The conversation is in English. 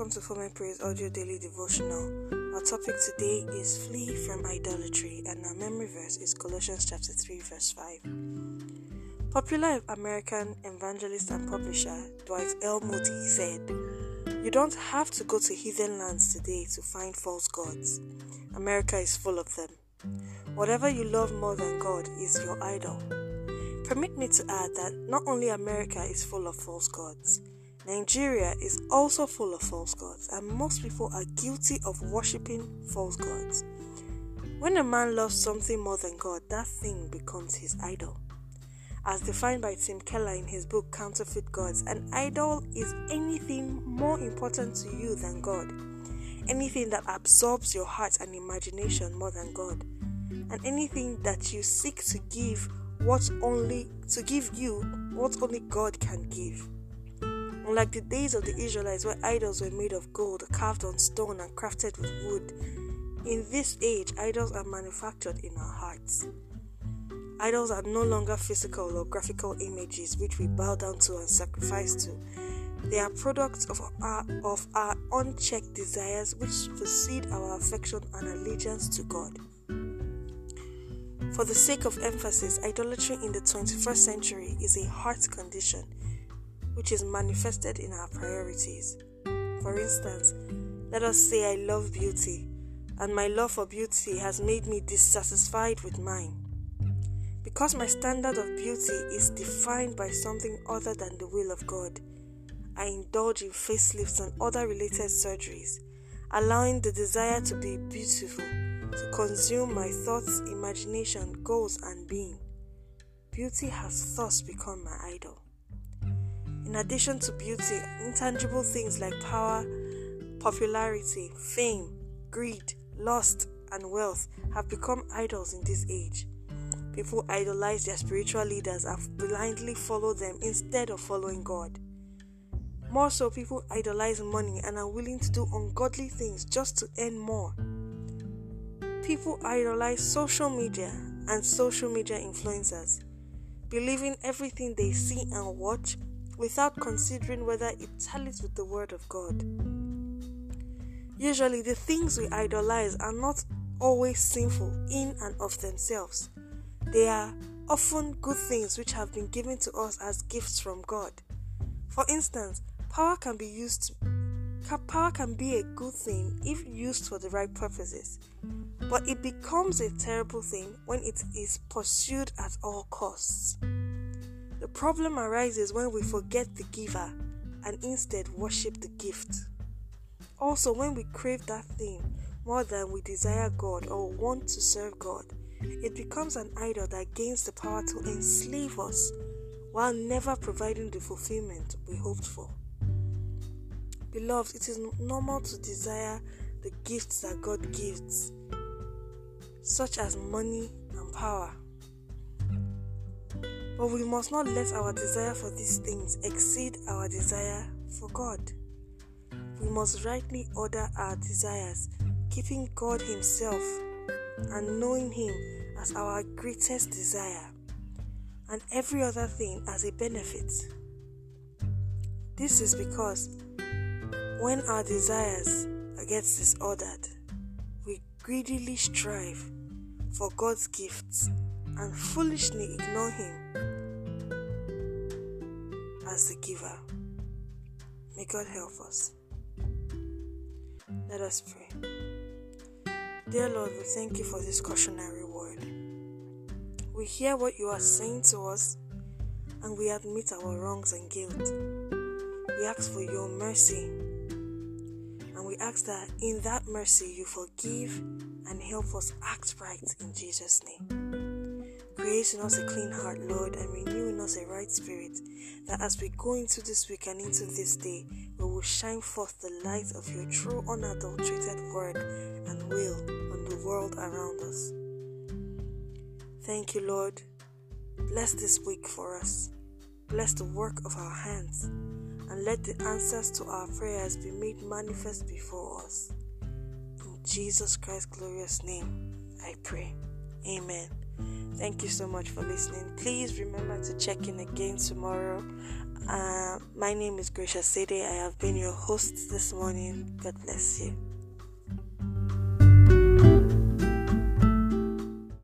welcome to Former Praise Audio Daily Devotional. Our topic today is Flee from Idolatry, and our memory verse is Colossians chapter 3, verse 5. Popular American evangelist and publisher Dwight L. Moody said, You don't have to go to heathen lands today to find false gods. America is full of them. Whatever you love more than God is your idol. Permit me to add that not only America is full of false gods, Nigeria is also full of false gods, and most people are guilty of worshipping false gods. When a man loves something more than God, that thing becomes his idol. As defined by Tim Keller in his book Counterfeit Gods, an idol is anything more important to you than God, anything that absorbs your heart and imagination more than God, and anything that you seek to give what only to give you what only God can give. Unlike the days of the Israelites where idols were made of gold, carved on stone, and crafted with wood, in this age, idols are manufactured in our hearts. Idols are no longer physical or graphical images which we bow down to and sacrifice to. They are products of our, of our unchecked desires which precede our affection and allegiance to God. For the sake of emphasis, idolatry in the 21st century is a heart condition which is manifested in our priorities. For instance, let us say I love beauty, and my love for beauty has made me dissatisfied with mine. Because my standard of beauty is defined by something other than the will of God, I indulge in facelifts and other related surgeries, allowing the desire to be beautiful to consume my thoughts, imagination, goals, and being. Beauty has thus become my idol. In addition to beauty, intangible things like power, popularity, fame, greed, lust, and wealth have become idols in this age. People idolize their spiritual leaders and blindly follow them instead of following God. More so, people idolize money and are willing to do ungodly things just to earn more. People idolize social media and social media influencers, believing everything they see and watch without considering whether it tallies with the Word of God. Usually, the things we idolize are not always sinful in and of themselves. They are often good things which have been given to us as gifts from God. For instance, power can be used power can be a good thing if used for the right purposes, but it becomes a terrible thing when it is pursued at all costs. The problem arises when we forget the giver and instead worship the gift. Also, when we crave that thing more than we desire God or want to serve God, it becomes an idol that gains the power to enslave us while never providing the fulfillment we hoped for. Beloved, it is normal to desire the gifts that God gives, such as money and power. But we must not let our desire for these things exceed our desire for God. We must rightly order our desires, keeping God Himself and knowing Him as our greatest desire, and every other thing as a benefit. This is because when our desires get disordered, we greedily strive for God's gifts and foolishly ignore Him as the giver. May God help us. Let us pray. Dear Lord, we thank you for this cautionary word. We hear what you are saying to us and we admit our wrongs and guilt. We ask for your mercy and we ask that in that mercy you forgive and help us act right in Jesus' name. Create in us a clean heart, Lord, and renew in us a right spirit, that as we go into this week and into this day, we will shine forth the light of your true, unadulterated word and will on the world around us. Thank you, Lord. Bless this week for us. Bless the work of our hands, and let the answers to our prayers be made manifest before us. In Jesus Christ's glorious name, I pray. Amen. Thank you so much for listening. Please remember to check in again tomorrow. Uh, my name is Gracia Sede. I have been your host this morning. God bless you.